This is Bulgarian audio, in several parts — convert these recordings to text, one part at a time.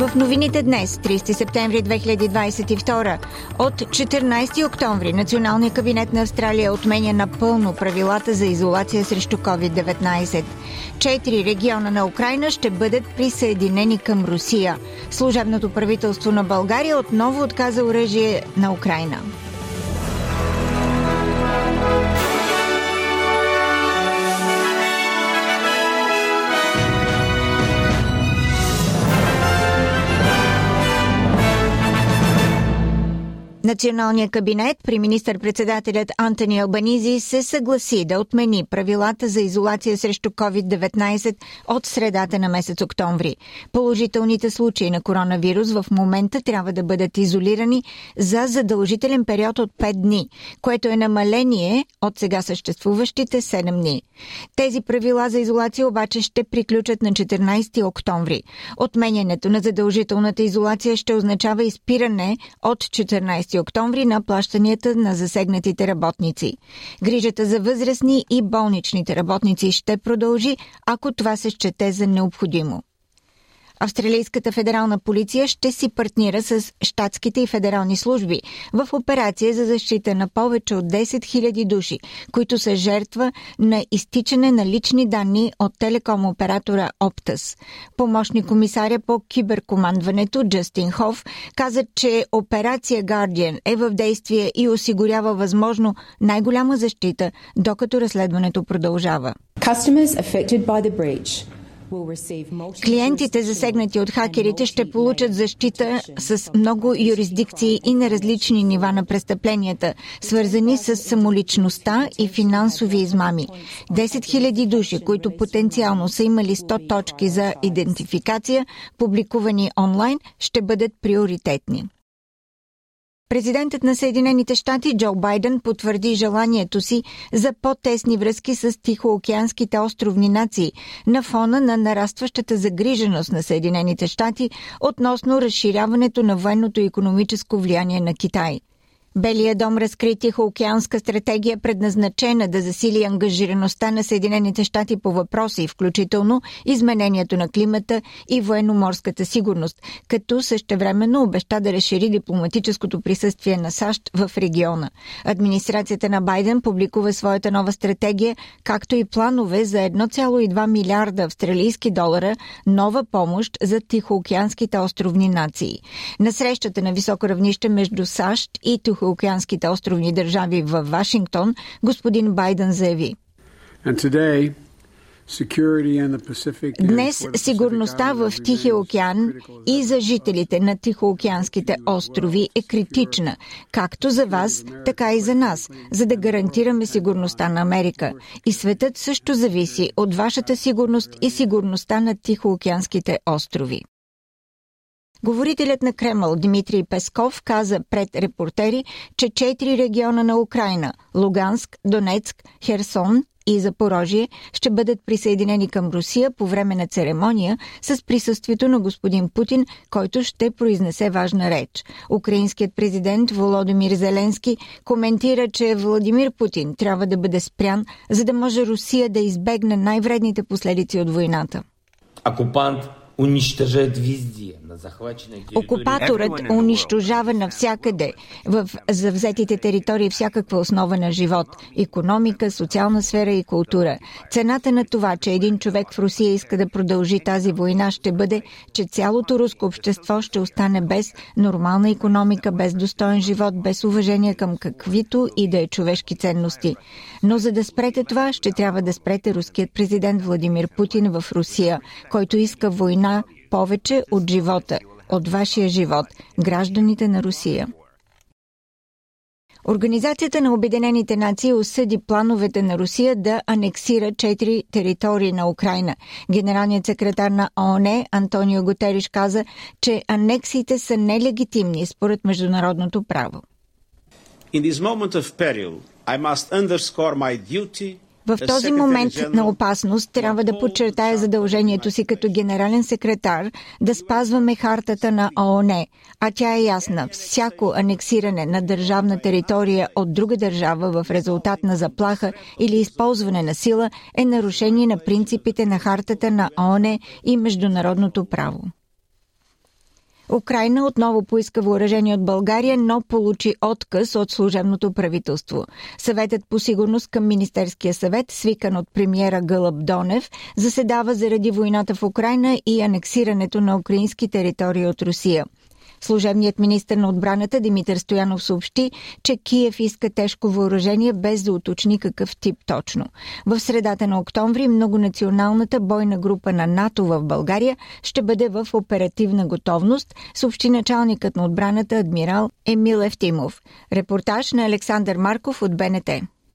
В новините днес, 30 септември 2022, от 14 октомври Националният кабинет на Австралия отменя напълно правилата за изолация срещу COVID-19. Четири региона на Украина ще бъдат присъединени към Русия. Служебното правителство на България отново отказа оръжие на Украина. Националният кабинет при министър-председателят Антони Албанизи се съгласи да отмени правилата за изолация срещу COVID-19 от средата на месец октомври. Положителните случаи на коронавирус в момента трябва да бъдат изолирани за задължителен период от 5 дни, което е намаление от сега съществуващите 7 дни. Тези правила за изолация обаче ще приключат на 14 октомври. Отменянето на задължителната изолация ще означава изпиране от 14 октомври на плащанията на засегнатите работници. Грижата за възрастни и болничните работници ще продължи, ако това се счете за необходимо. Австралийската федерална полиция ще си партнира с щатските и федерални служби в операция за защита на повече от 10 000 души, които са жертва на изтичане на лични данни от телеком оператора Optus. Помощник комисаря по киберкомандването Джастин Хоф каза, че операция Guardian е в действие и осигурява възможно най-голяма защита, докато разследването продължава. Customers affected by the breach Клиентите, засегнати от хакерите, ще получат защита с много юрисдикции и на различни нива на престъпленията, свързани с самоличността и финансови измами. 10 000 души, които потенциално са имали 100 точки за идентификация, публикувани онлайн, ще бъдат приоритетни. Президентът на Съединените щати Джо Байден потвърди желанието си за по-тесни връзки с Тихоокеанските островни нации на фона на нарастващата загриженост на Съединените щати относно разширяването на военното и економическо влияние на Китай. Белия дом разкри Тихоокеанска стратегия, предназначена да засили ангажираността на Съединените щати по въпроси, включително изменението на климата и военноморската сигурност, като същевременно обеща да разшири дипломатическото присъствие на САЩ в региона. Администрацията на Байден публикува своята нова стратегия, както и планове за 1,2 милиарда австралийски долара нова помощ за Тихоокеанските островни нации. На срещата на високо равнище между САЩ и Тихоокеанските Тихоокеанските островни държави в Вашингтон, господин Байден заяви. Днес сигурността в Тихия океан и за жителите на Тихоокеанските острови е критична, както за вас, така и за нас, за да гарантираме сигурността на Америка. И светът също зависи от вашата сигурност и сигурността на Тихоокеанските острови. Говорителят на Кремъл Дмитрий Песков каза пред репортери, че четири региона на Украина – Луганск, Донецк, Херсон и Запорожие ще бъдат присъединени към Русия по време на церемония с присъствието на господин Путин, който ще произнесе важна реч. Украинският президент Володимир Зеленски коментира, че Владимир Путин трябва да бъде спрян, за да може Русия да избегне най-вредните последици от войната. Окупант уничтожает везде Окупаторът унищожава навсякъде в завзетите територии всякаква основа на живот – економика, социална сфера и култура. Цената на това, че един човек в Русия иска да продължи тази война, ще бъде, че цялото руско общество ще остане без нормална економика, без достоен живот, без уважение към каквито и да е човешки ценности. Но за да спрете това, ще трябва да спрете руският президент Владимир Путин в Русия, който иска война повече от живота, от вашия живот, гражданите на Русия. Организацията на Обединените нации осъди плановете на Русия да анексира четири територии на Украина. Генералният секретар на ООН Антонио Готериш каза, че анексиите са нелегитимни според международното право. In this moment of peril, I must underscore my duty В този момент на опасност трябва да подчертая задължението си като генерален секретар да спазваме хартата на ООН, а тя е ясна. Всяко анексиране на държавна територия от друга държава в резултат на заплаха или използване на сила е нарушение на принципите на хартата на ООН и международното право. Украина отново поиска въоръжение от България, но получи отказ от служебното правителство. Съветът по сигурност към Министерския съвет, свикан от премиера Гълъб Донев, заседава заради войната в Украина и анексирането на украински територии от Русия – Служебният министр на отбраната Димитър Стоянов съобщи, че Киев иска тежко въоръжение без да уточни какъв тип точно. В средата на октомври многонационалната бойна група на НАТО в България ще бъде в оперативна готовност, съобщи началникът на отбраната адмирал Емил Евтимов. Репортаж на Александър Марков от БНТ.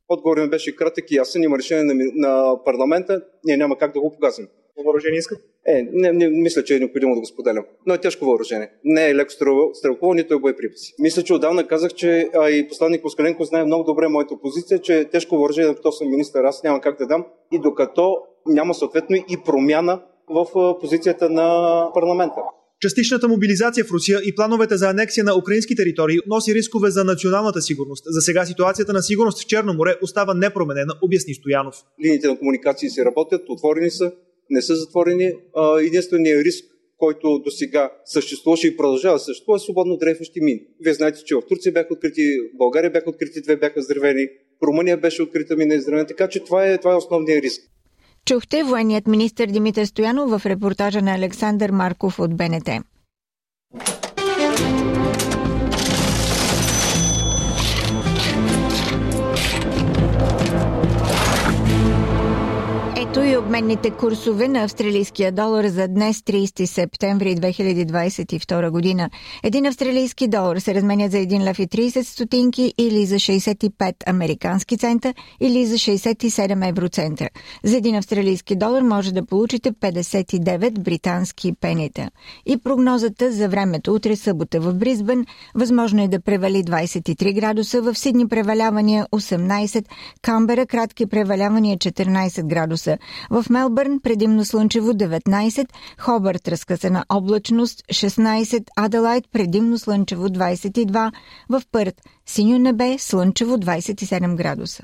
Отговорът ми беше кратък и ясен. Има решение на, на парламента. Ние няма как да го погасим въоръжение искат? Е, не, не, мисля, че е необходимо да го споделям. Но е тежко въоръжение. Не е леко стрелково, нито е боеприпаси. Мисля, че отдавна казах, че а и посланник Москаленко знае много добре моята позиция, че е тежко въоръжение, докато съм министър, аз няма как да дам и докато няма съответно и промяна в позицията на парламента. Частичната мобилизация в Русия и плановете за анексия на украински територии носи рискове за националната сигурност. За сега ситуацията на сигурност в Черно море остава непроменена, обясни Стоянов. Линиите на комуникации се работят, отворени са, не са затворени. Единственият риск, който до сега съществуваше и продължава съществува, е свободно дрейфащи мини. Вие знаете, че в Турция бяха открити, в България бяха открити, две бяха здравени, в Румъния беше открита мина и така че това е, това е основният риск. Чухте военният министр Димитър Стоянов в репортажа на Александър Марков от БНТ. Ето и обменните курсове на австралийския долар за днес, 30 септември 2022 година. Един австралийски долар се разменя за 1 лев и 30 стотинки или за 65 американски цента или за 67 евроцента. За един австралийски долар може да получите 59 британски пенита. И прогнозата за времето утре събота в Бризбен възможно е да превали 23 градуса, в Сидни превалявания 18, Камбера кратки превалявания 14 градуса. В Мелбърн предимно слънчево 19, Хобърт разкъсана облачност 16, Аделайт предимно слънчево 22, в Пърт синьо небе слънчево 27 градуса.